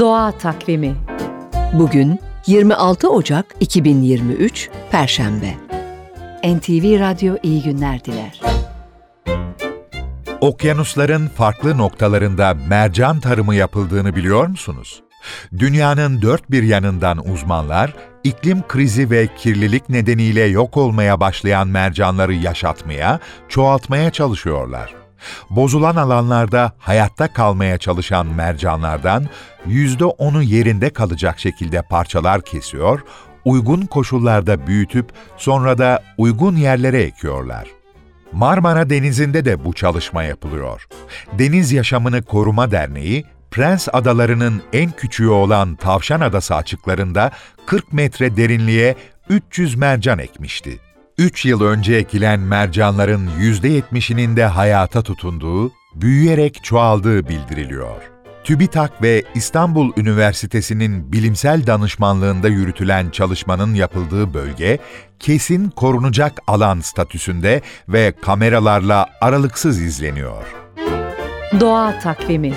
Doğa Takvimi Bugün 26 Ocak 2023 Perşembe. NTV Radyo iyi günler diler. Okyanusların farklı noktalarında mercan tarımı yapıldığını biliyor musunuz? Dünyanın dört bir yanından uzmanlar, iklim krizi ve kirlilik nedeniyle yok olmaya başlayan mercanları yaşatmaya, çoğaltmaya çalışıyorlar. Bozulan alanlarda hayatta kalmaya çalışan mercanlardan %10'u yerinde kalacak şekilde parçalar kesiyor, uygun koşullarda büyütüp sonra da uygun yerlere ekiyorlar. Marmara Denizi'nde de bu çalışma yapılıyor. Deniz Yaşamını Koruma Derneği, Prens Adaları'nın en küçüğü olan Tavşan Adası açıklarında 40 metre derinliğe 300 mercan ekmişti. 3 yıl önce ekilen mercanların %70'inin de hayata tutunduğu, büyüyerek çoğaldığı bildiriliyor. TÜBİTAK ve İstanbul Üniversitesi'nin bilimsel danışmanlığında yürütülen çalışmanın yapıldığı bölge, kesin korunacak alan statüsünde ve kameralarla aralıksız izleniyor. Doğa Takvimi